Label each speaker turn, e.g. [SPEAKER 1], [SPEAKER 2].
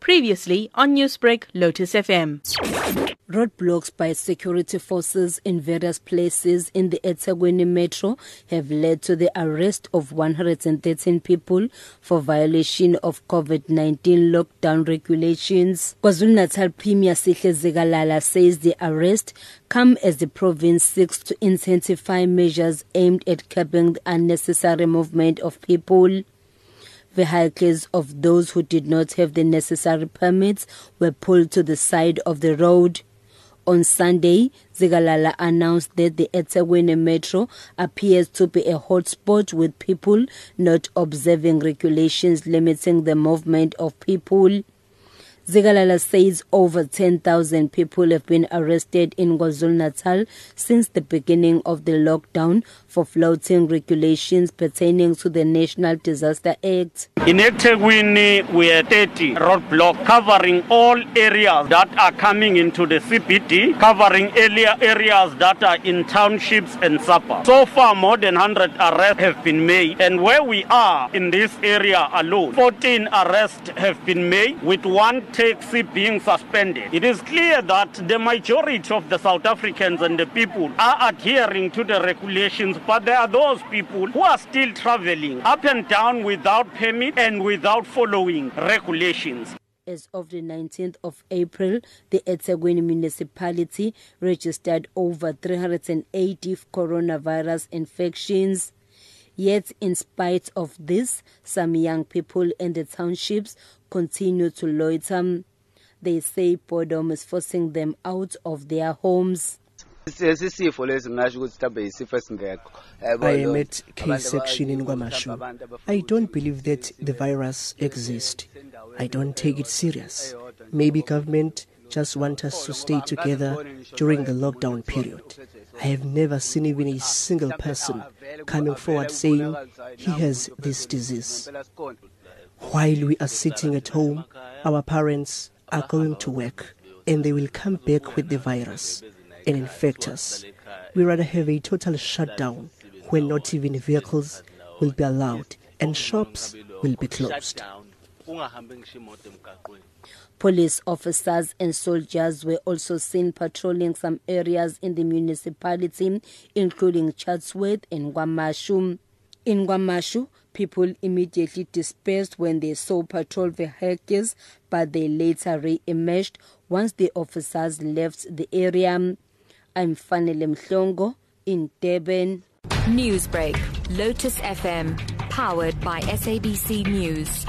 [SPEAKER 1] Previously on Newsbreak, Lotus FM.
[SPEAKER 2] Roadblocks by security forces in various places in the eThekwini metro have led to the arrest of 113 people for violation of COVID-19 lockdown regulations. KwaZulu-Natal Premier Sihle Zikalala says the arrest come as the province seeks to intensify measures aimed at curbing the unnecessary movement of people. Vehicles of those who did not have the necessary permits were pulled to the side of the road. On Sunday, Zikalala announced that the eThekwini Metro appears to be a hotspot with people not observing regulations limiting the movement of people. Zikalala says over 10,000 people have been arrested in KwaZulu-Natal since the beginning of the lockdown for flouting regulations pertaining to the National Disaster Act.
[SPEAKER 3] In eThekwini, we have 30 roadblocks covering all areas that are coming into the CBD, covering area areas that are in townships and suburbs. So far, more than 100 arrests have been made, and where we are in this area alone, 14 arrests have been made, with one taxi being suspended. It is clear that the majority of the South Africans and the people are adhering to the regulations, but there are those people who are still traveling up and down without permit and without following regulations.
[SPEAKER 2] As of the 19th of April, the eThekwini municipality registered over 380 coronavirus infections. Yet, in spite of this, some young people in the townships continue to loiter. They say boredom is forcing them out of their homes.
[SPEAKER 4] sisifo lesi ngingasho ukuthi mhlawumbe yisifo esingekho
[SPEAKER 5] I am at K section in Kwamashu. I don't believe that the virus exists. I don't take it serious. Maybe government just want us to stay together during the lockdown period. I have never seen even a single person coming forward saying he has this disease. While we are sitting at home, our parents are going to work and they will come back with the virus and infect us. We rather have a total shutdown when not even vehicles will be allowed and shops will be closed.
[SPEAKER 2] Police officers and soldiers were also seen patrolling some areas in the municipality, including Chatsworth and Kwamashu. In Kwamashu, people immediately dispersed when they saw patrol vehicles, but they later re-emerged once the officers left the area. I'm Fanele Mhlongo in Durban.
[SPEAKER 6] Newsbreak, Lotus FM, powered by SABC News.